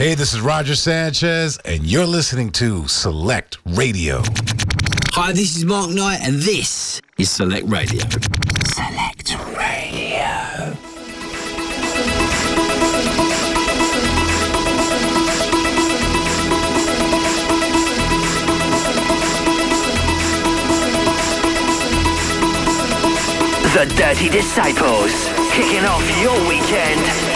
Hey, this is Roger Sanchez, and you're listening to Select Radio. Hi, this is Mark Knight, and this is Select Radio. Select Radio. The Dirty Disciples, kicking off your weekend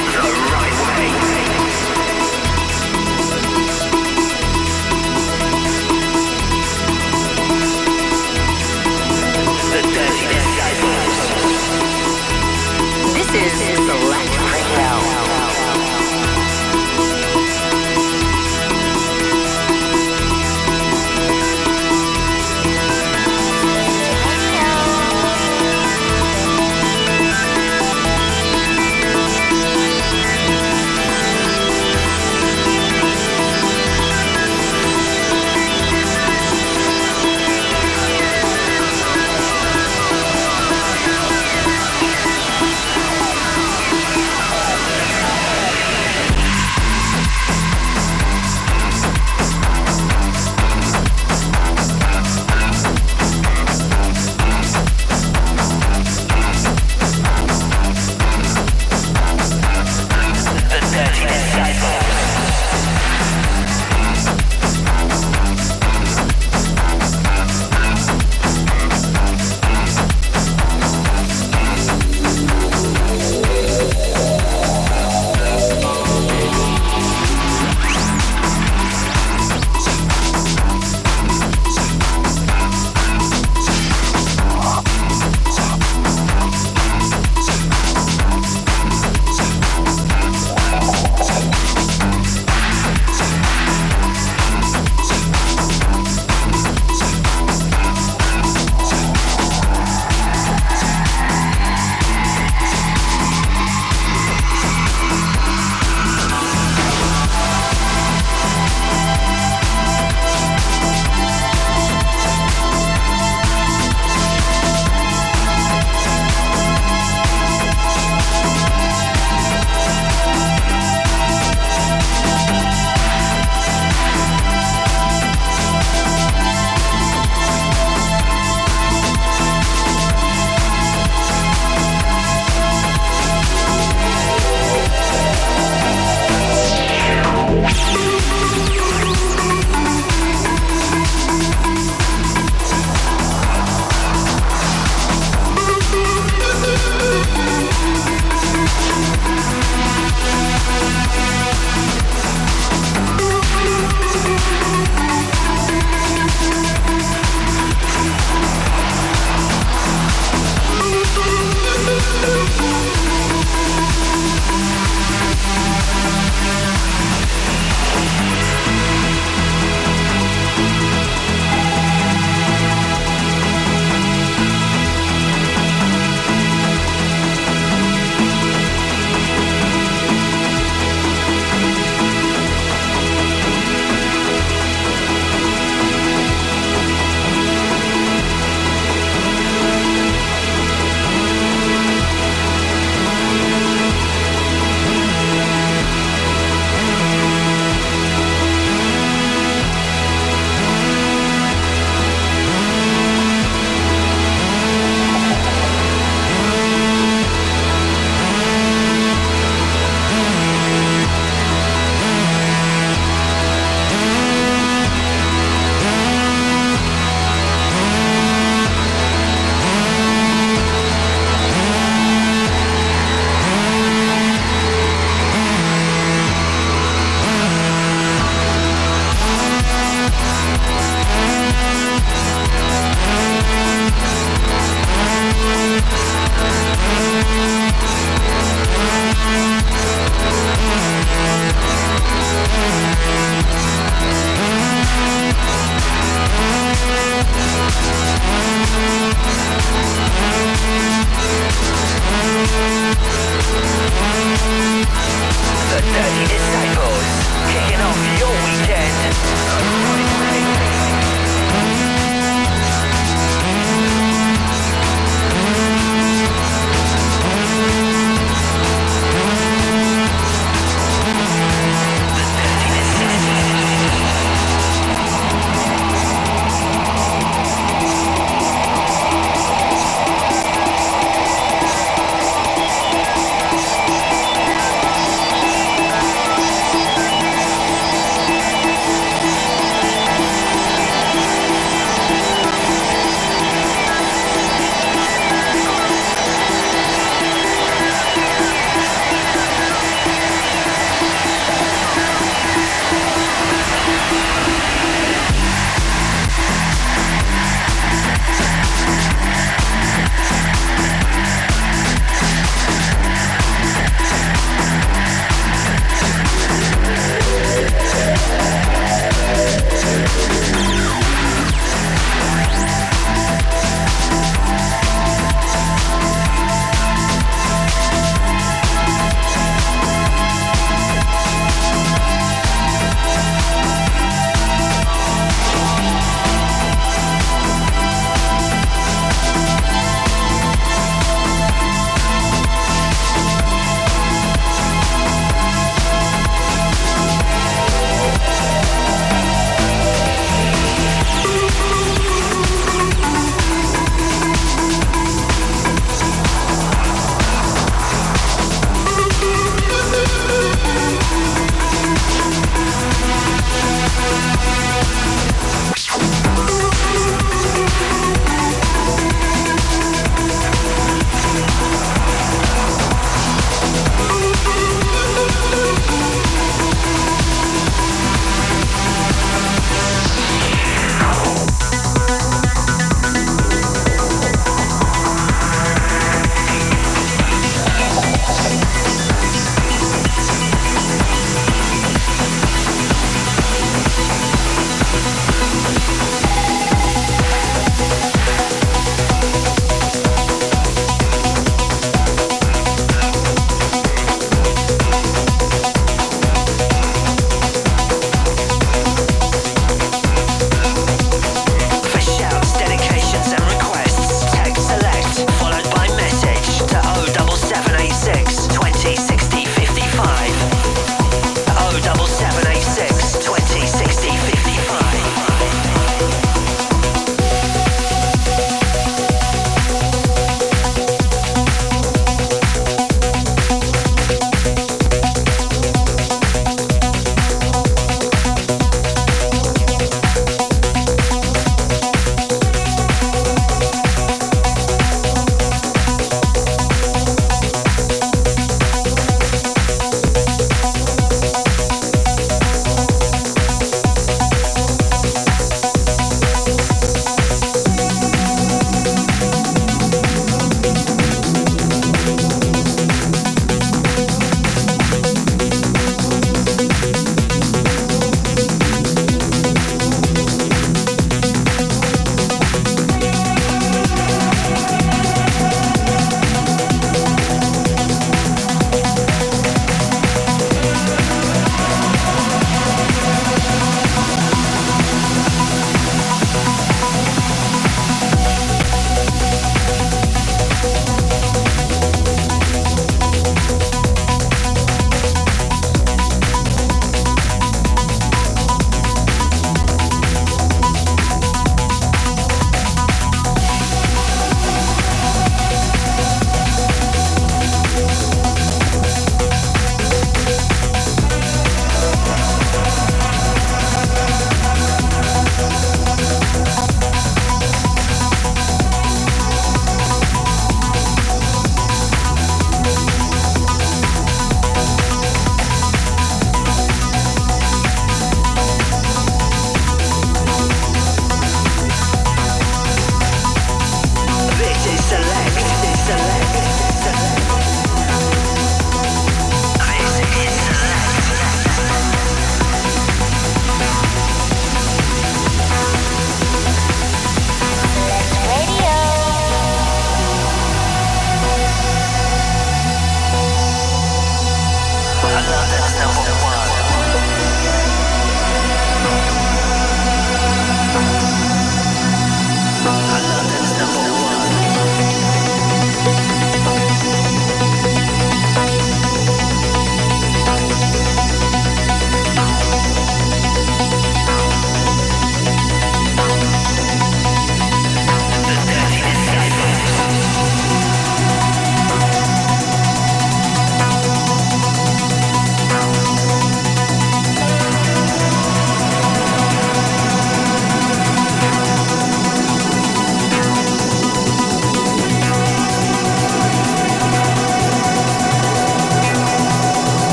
is Select Radio.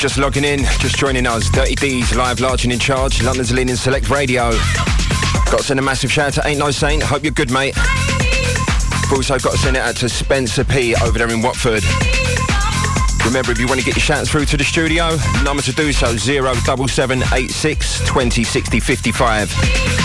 Just logging in, just joining us, Dirty D's live, large and in charge, London's leading select radio. Got to send a massive shout out to Ain't No Saint. Hope you're good, mate. We've also got to send it out to Spencer P over there in Watford. Remember, if you want to get your shouts through to the studio, number to do so, 07786 2060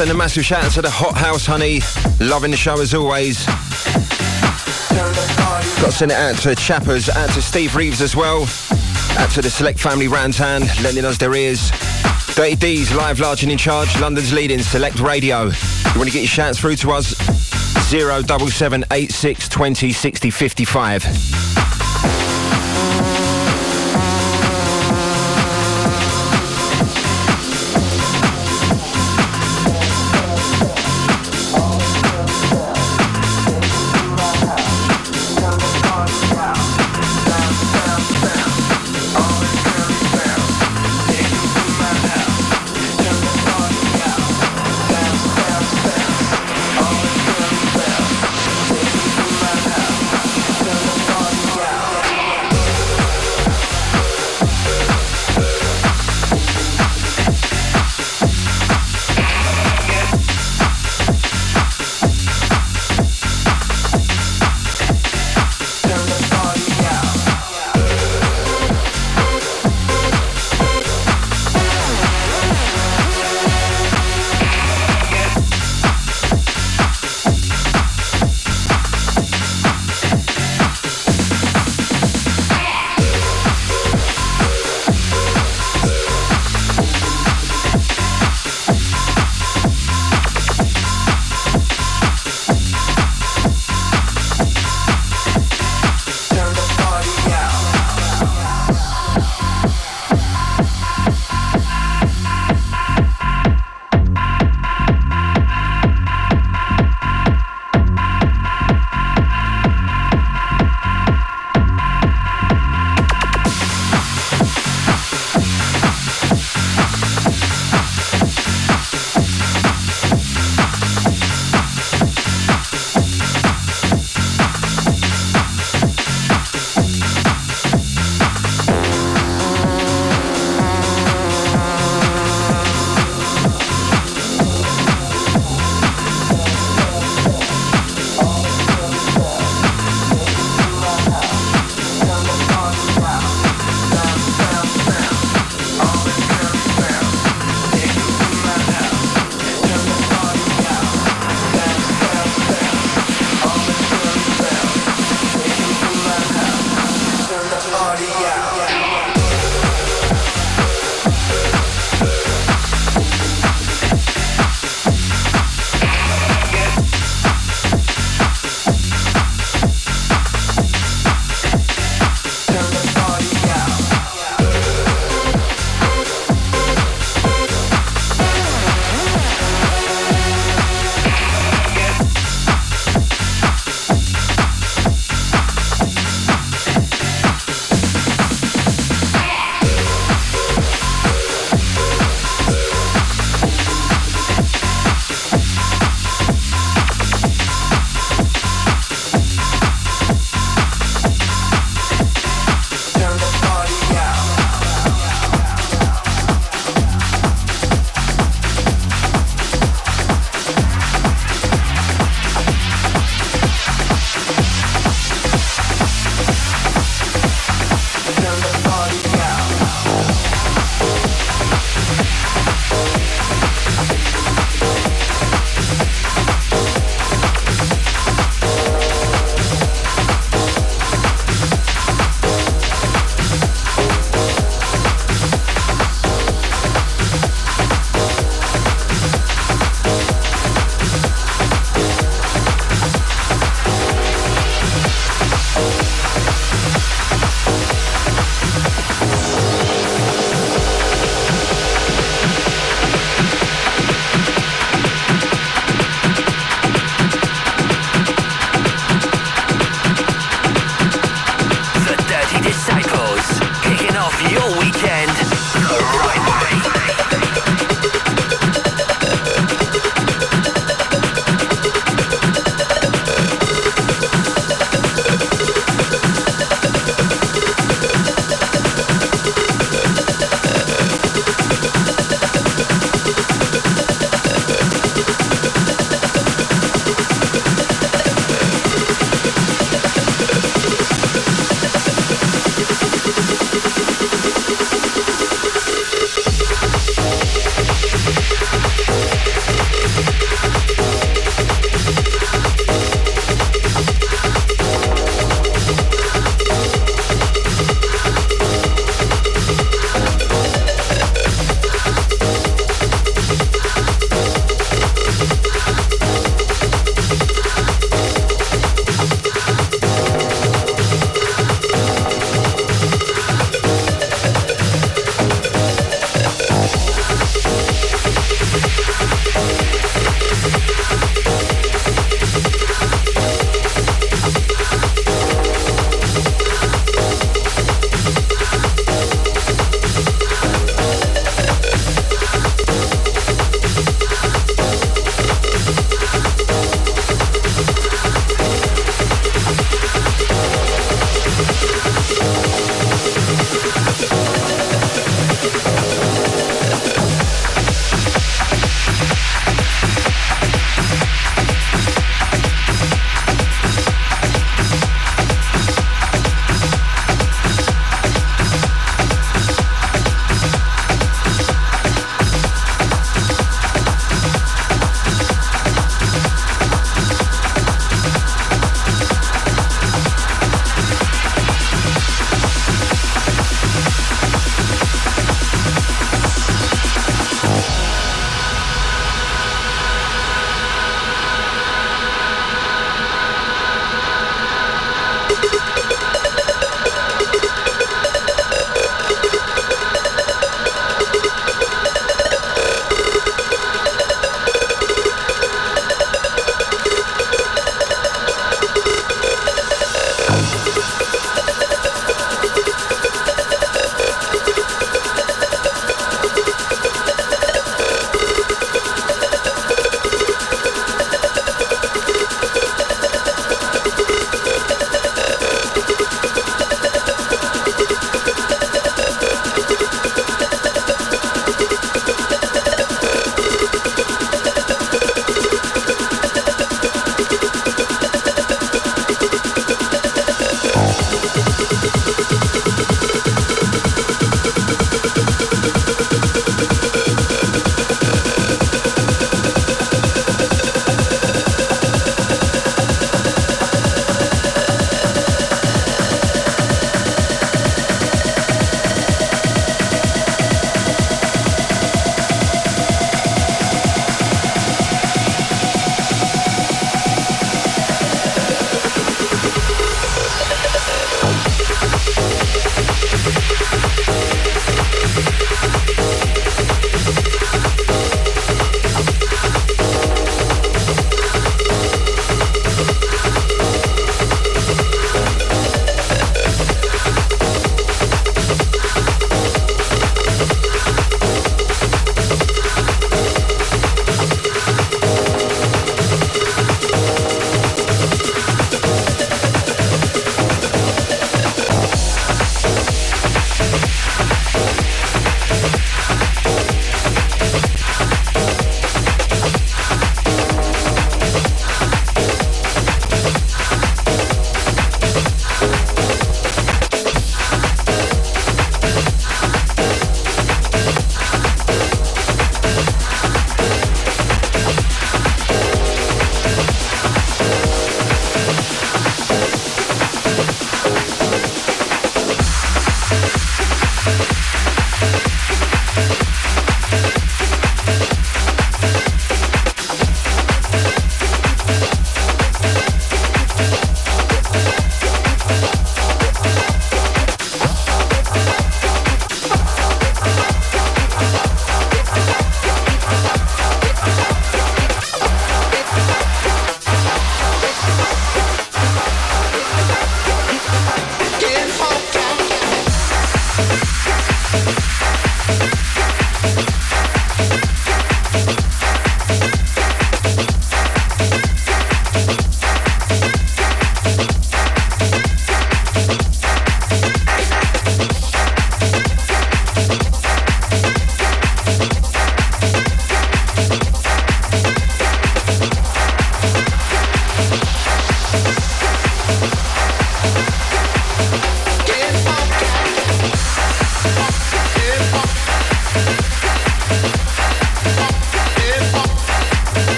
55. Right, we've got to send a massive shout out to the Hot House Honey. Loving the show as always. Got to send it out to Chappers, out to Steve Reeves as well. Out to the Select Family Rantan, lending us their ears. Dirty D's, live, large and in charge. London's leading Select Radio. You want to get your shouts through to us? 07786 20 60 55.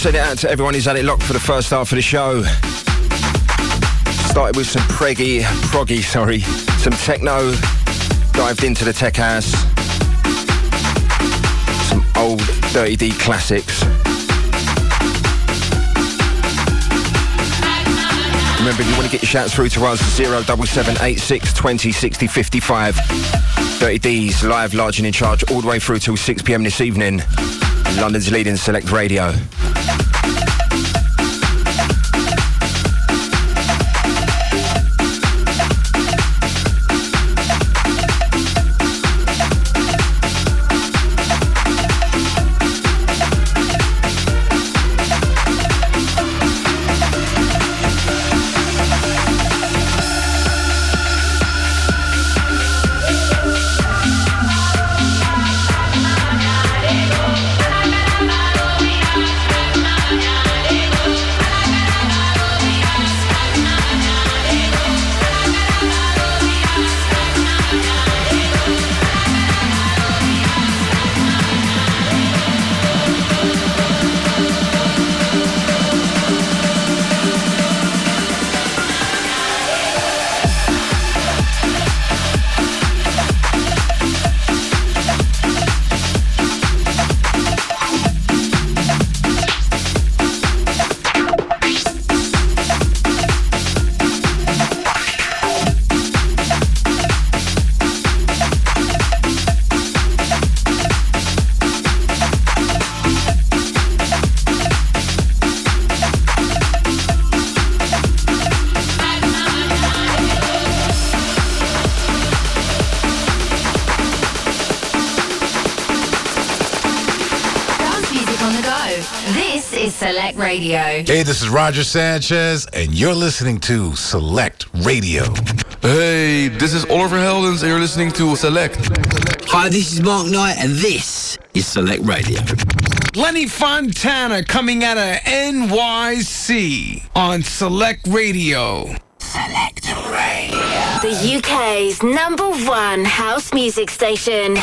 Send it out to everyone who's had it locked for the first half of the show. Started with some preggy, proggy, sorry, some techno. Dived into the tech house. Some old Dirty D classics. Remember, if you want to get your shouts through to us, 07786 20 60 55. Dirty D's live, large and in charge, all the way through till 6 pm this evening. London's leading select radio. Radio. Hey, this is Roger Sanchez, and you're listening to Select Radio. Hey, this is Oliver Heldens, and you're listening to Select. Hi, this is Mark Knight, and this is Select Radio. Lenny Fontana coming out of NYC on Select Radio. Select Radio. The UK's number one house music station.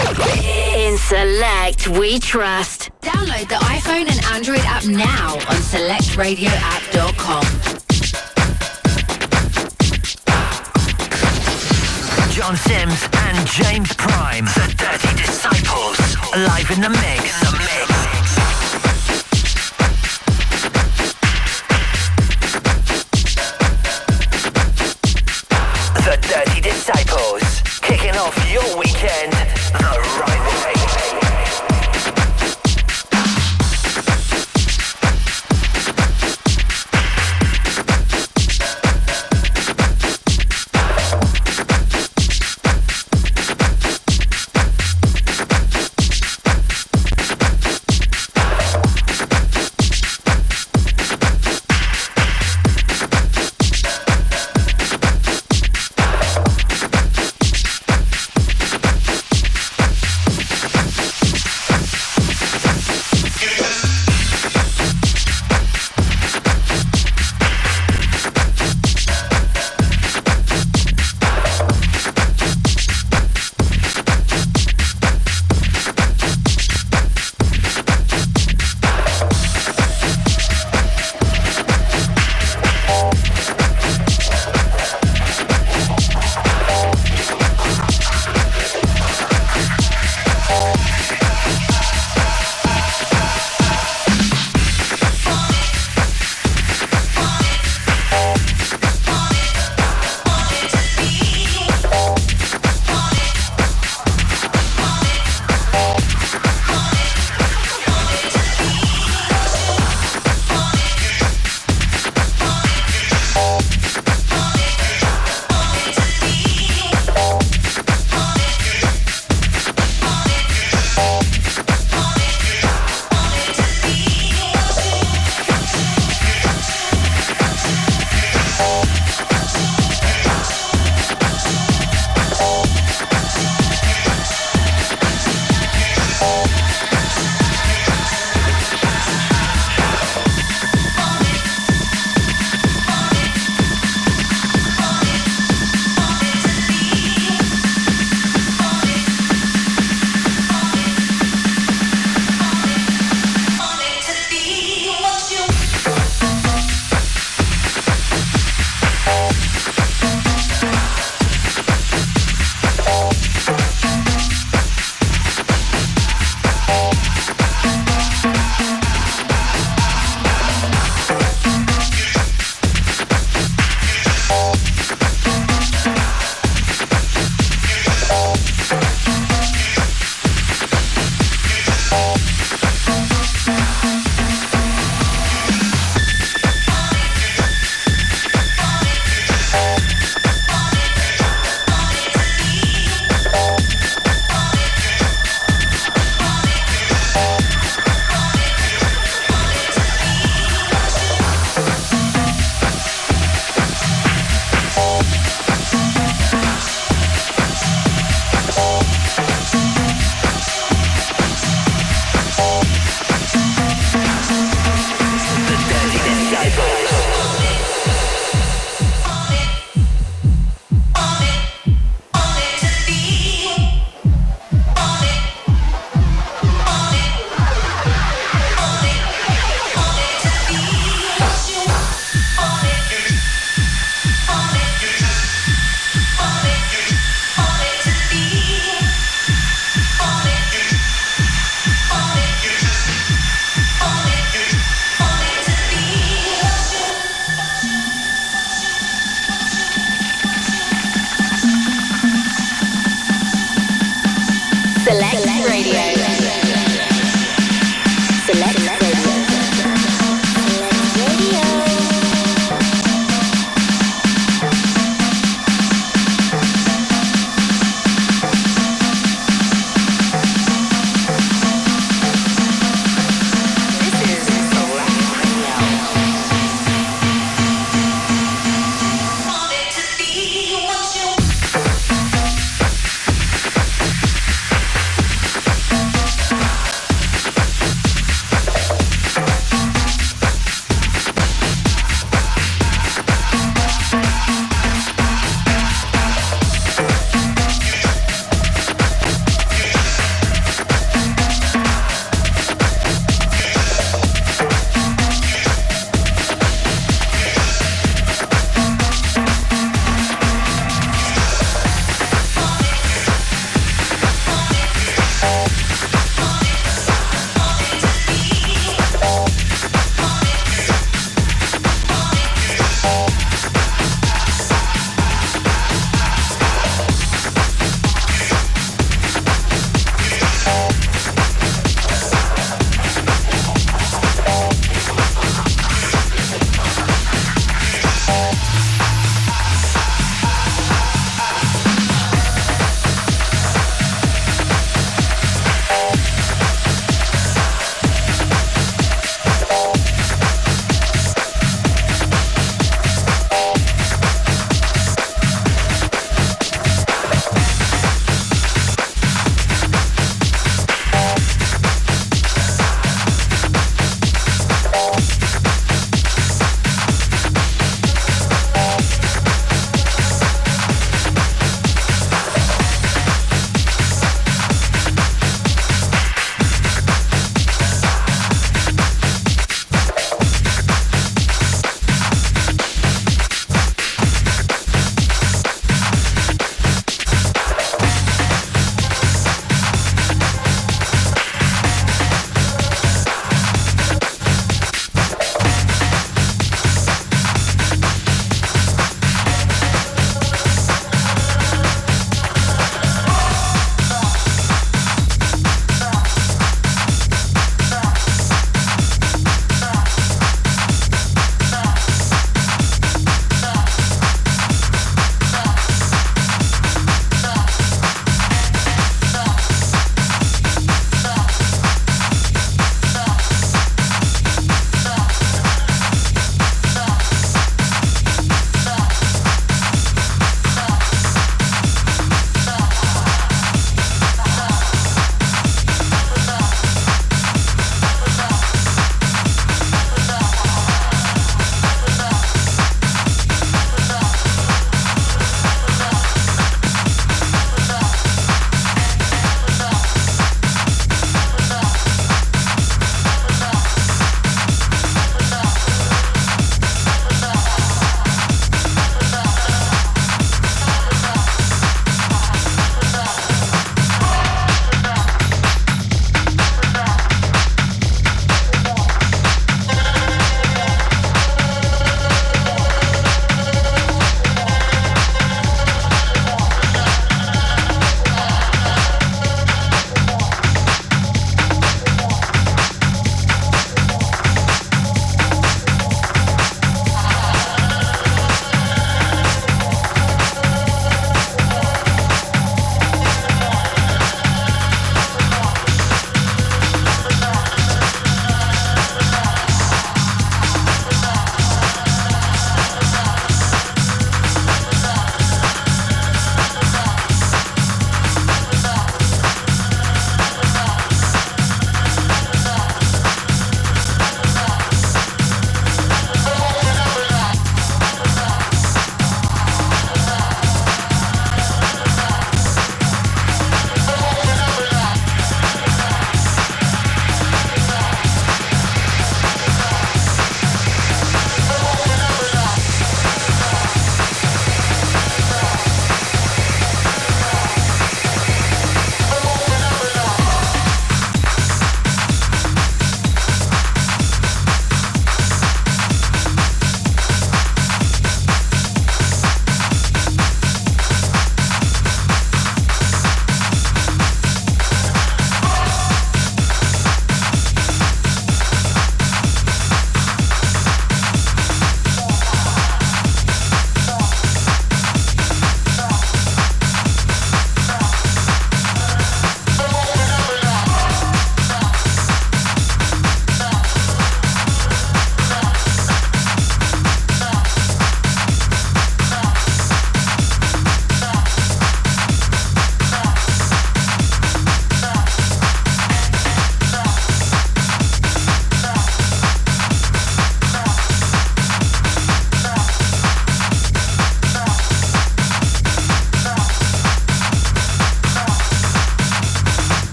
In Select, we trust. Download the iPhone and Android app now on selectradioapp.com. John Sims and James Prime, the Dirty Disciples, live in the mix. The mix. Disciples, kicking off your weekend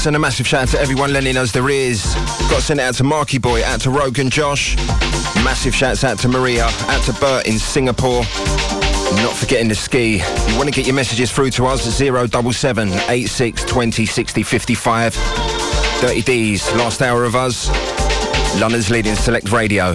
send a massive shout out to everyone Lenny knows there is. Got to send it out to Marky Boy, out to Rogan Josh. Massive shouts out to Maria, out to Bert in Singapore. Not forgetting the ski. You want to get your messages through to us at 077 86 20 60 55. Dirty D's, last hour of us. London's leading select radio.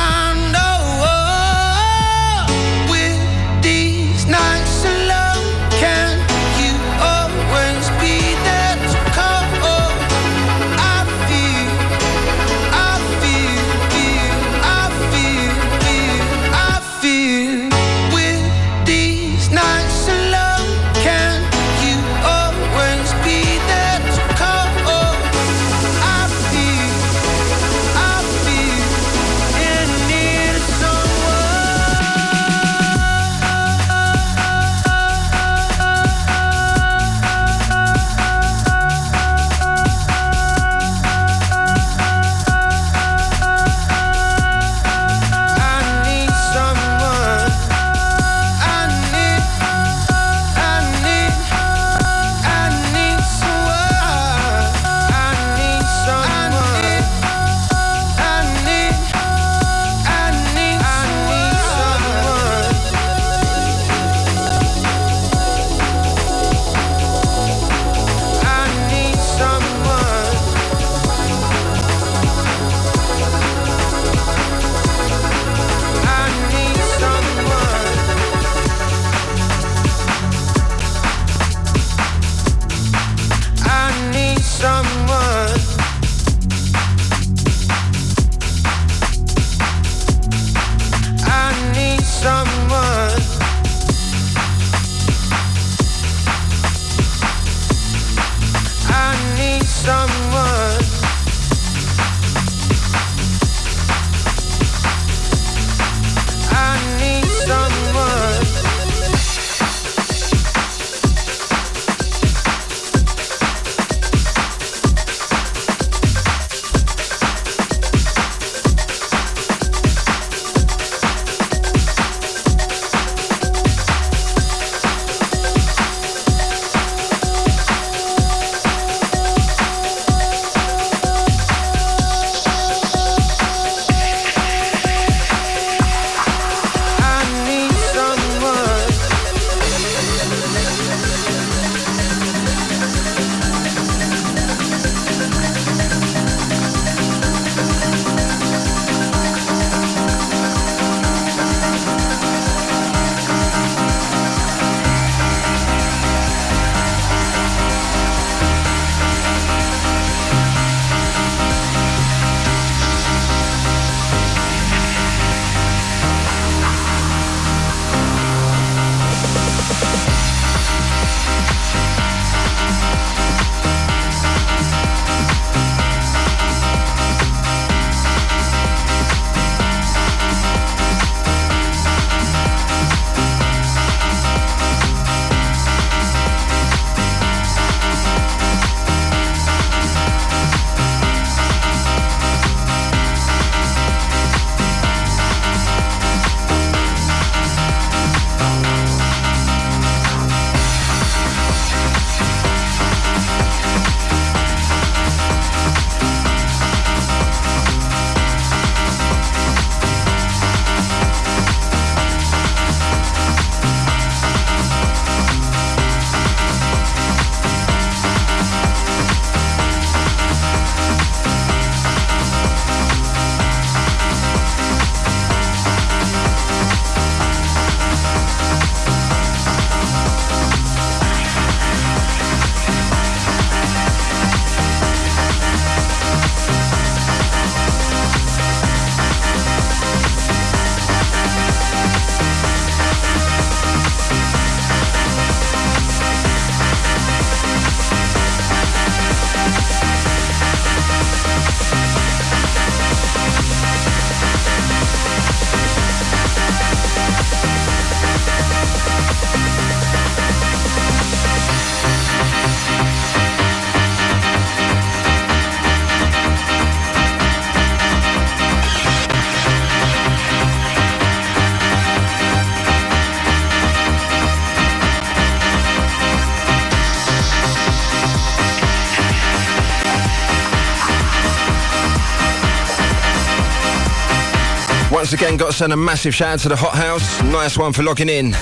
Once again, got to send a massive shout out to the Hot House. Nice one for logging in.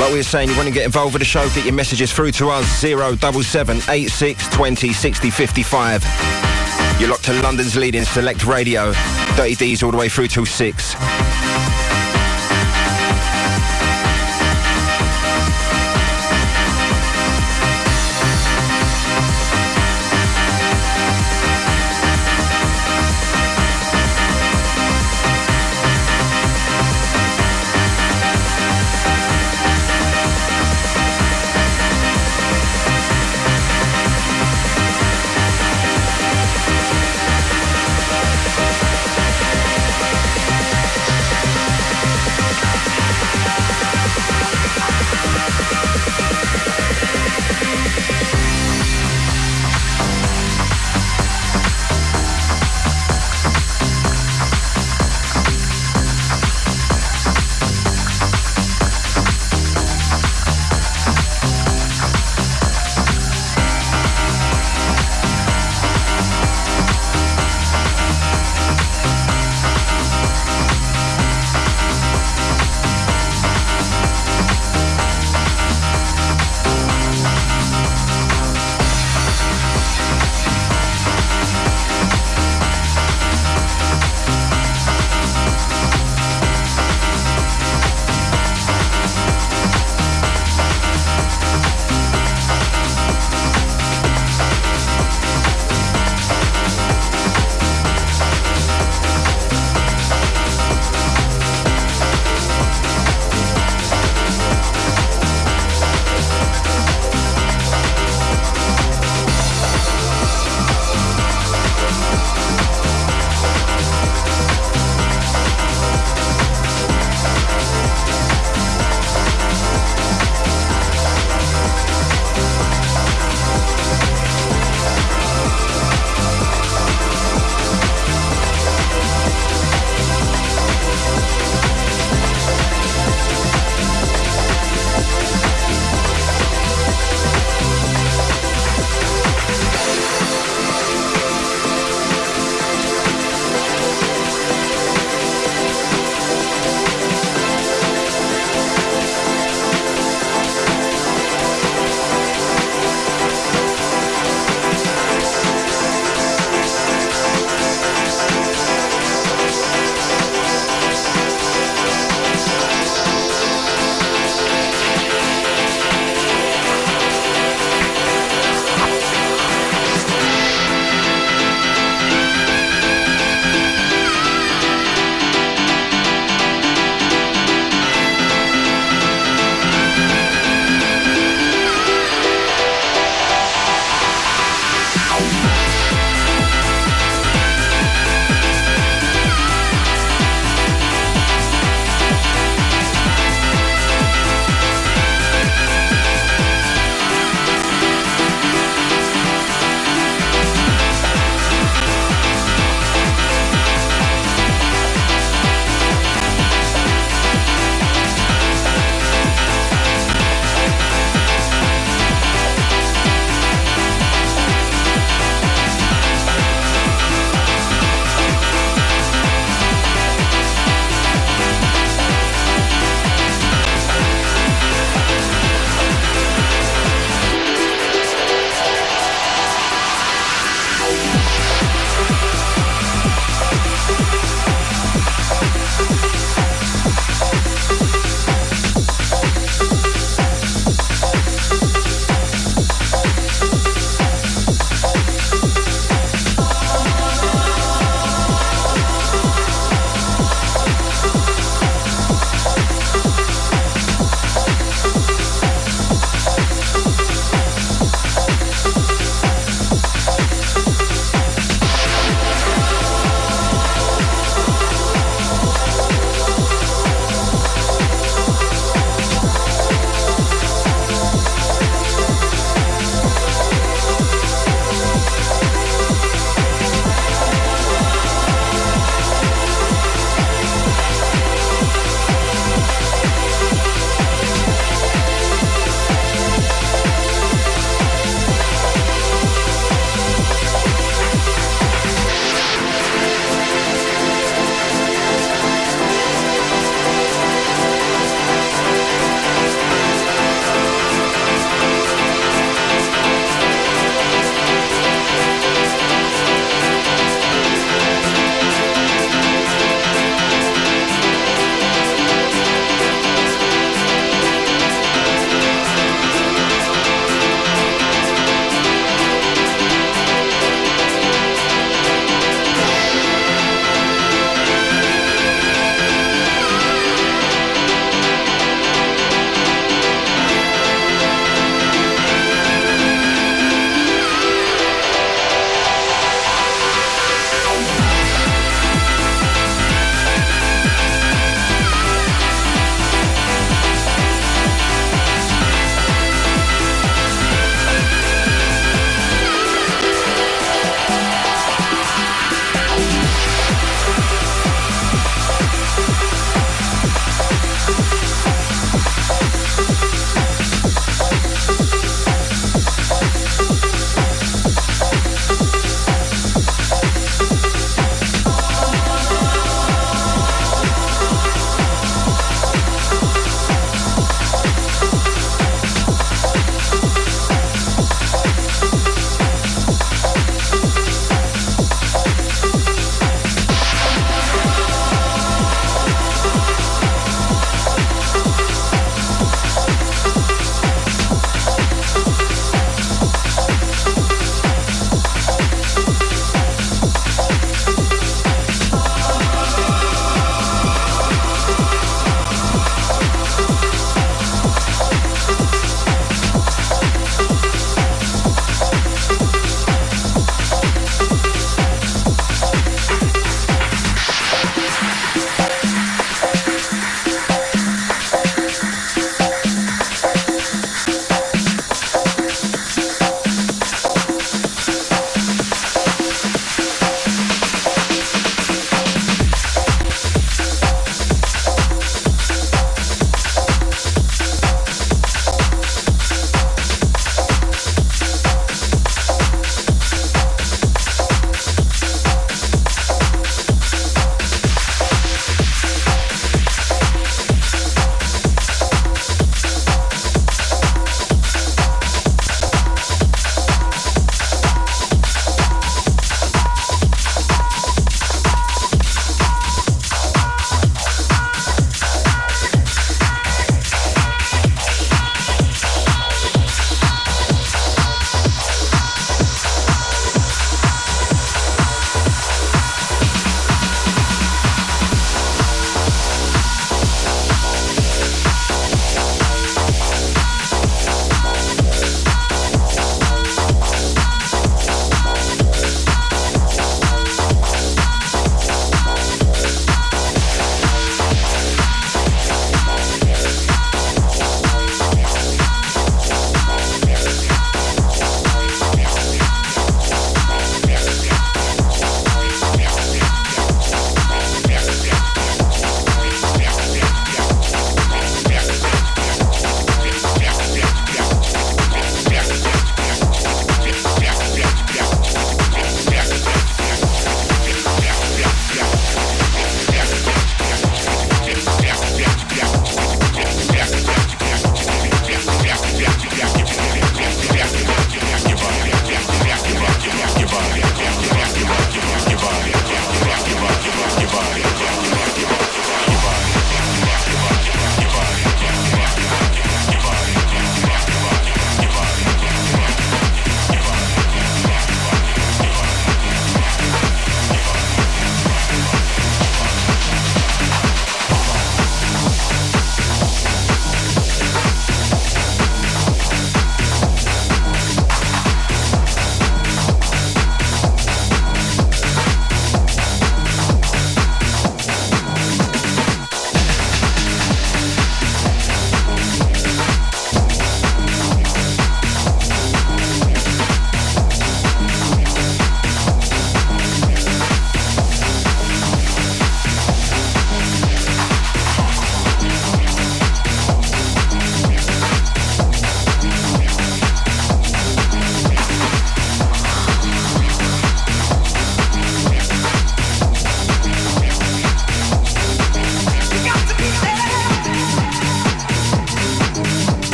Like we were saying, you want to get involved with the show, get your messages through to us, 077 86 20 60 55. You're locked to London's leading select radio. Dirty D's all the way through till 6.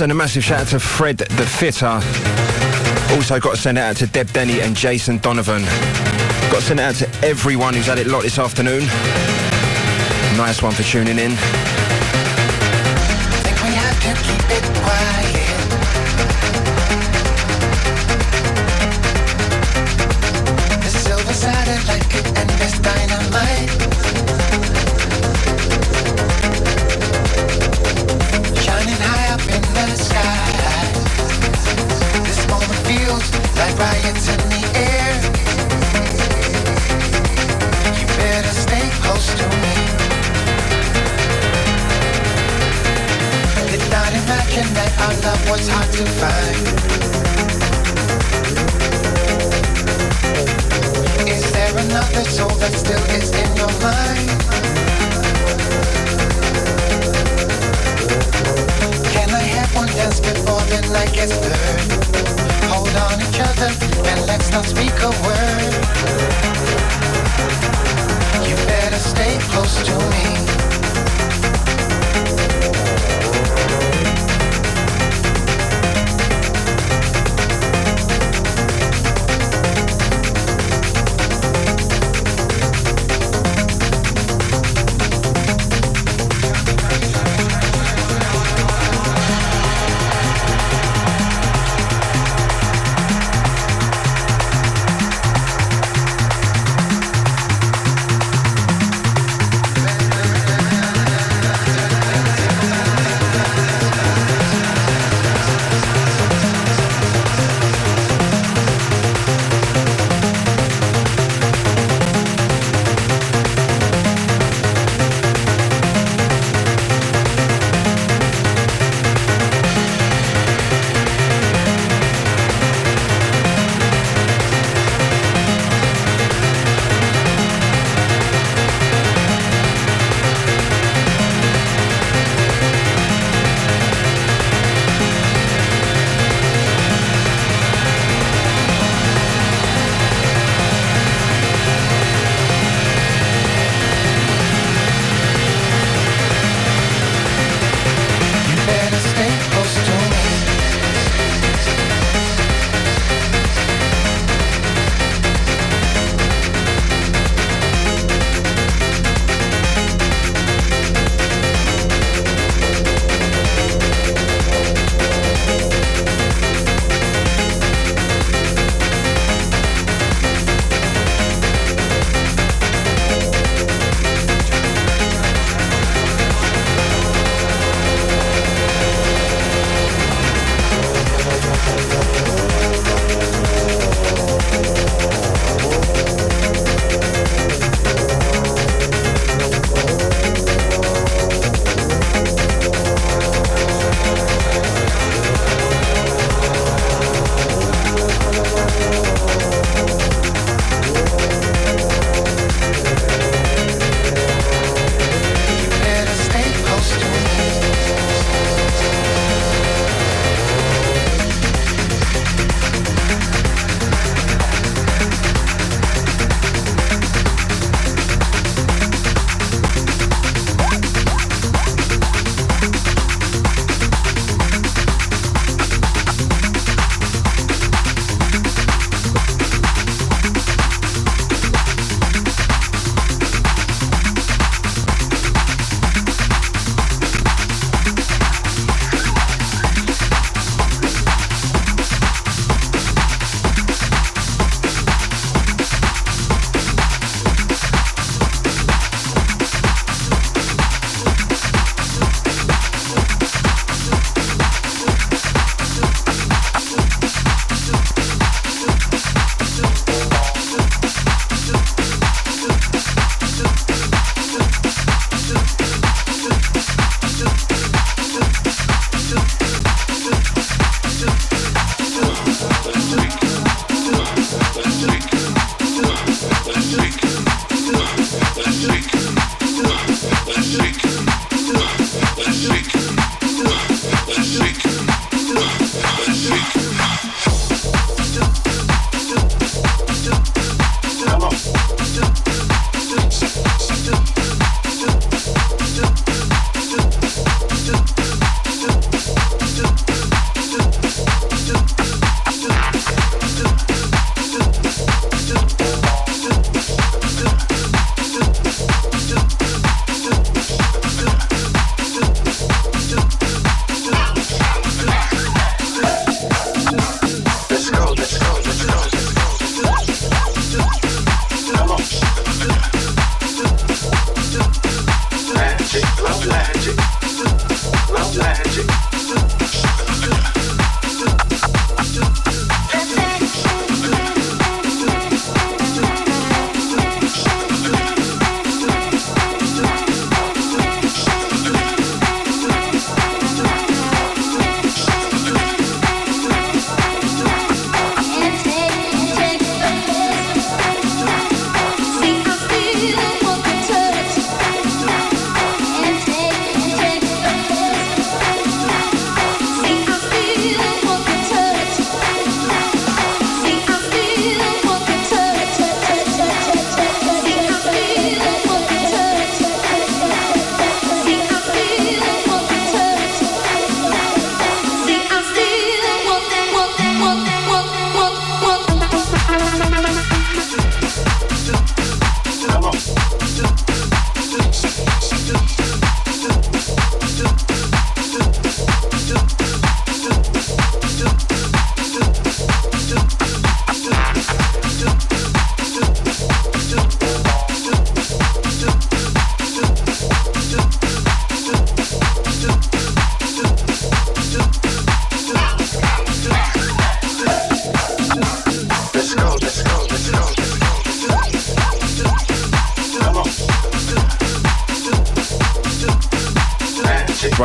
send a massive shout out to Fred the Fitter. Also got to send it out to Deb Denny and Jason Donovan. Got to send it out to everyone who's had it lot this afternoon. Nice one for tuning in.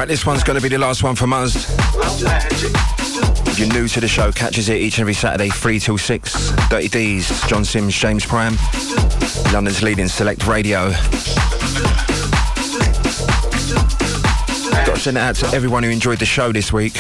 Right, this one's going to be the last one from us. If you're new to the show, catches it each and every Saturday, 3 till 6. Dirty D's, John Sims, James Prime. London's leading select radio. Got to send it out to everyone who enjoyed the show this week.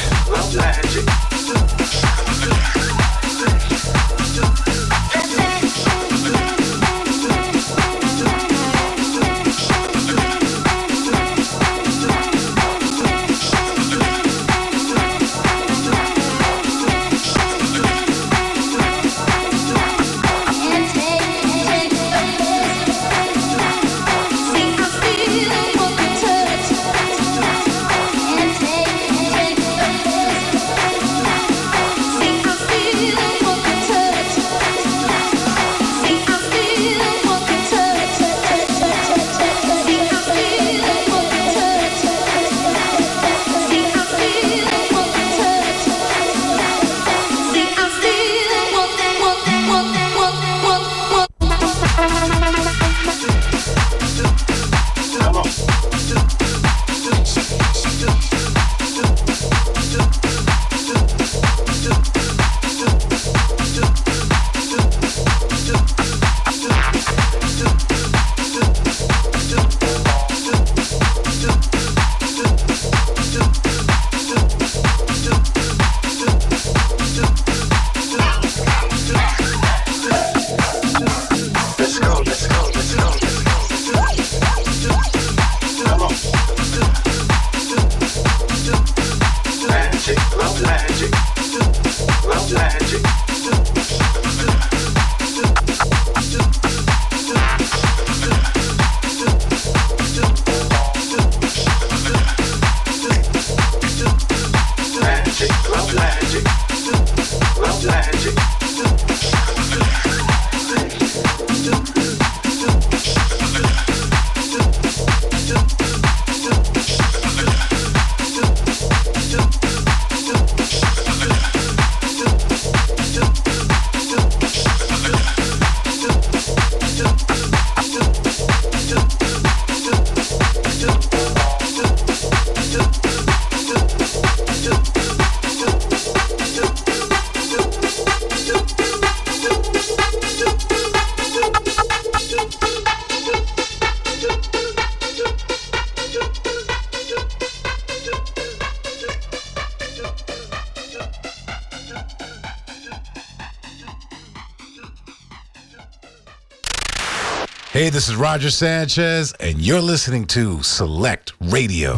Hey, this is Roger Sanchez, and you're listening to Select Radio.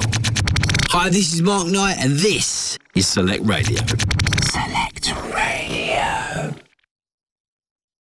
Hi, this is Mark Knight, and this is Select Radio.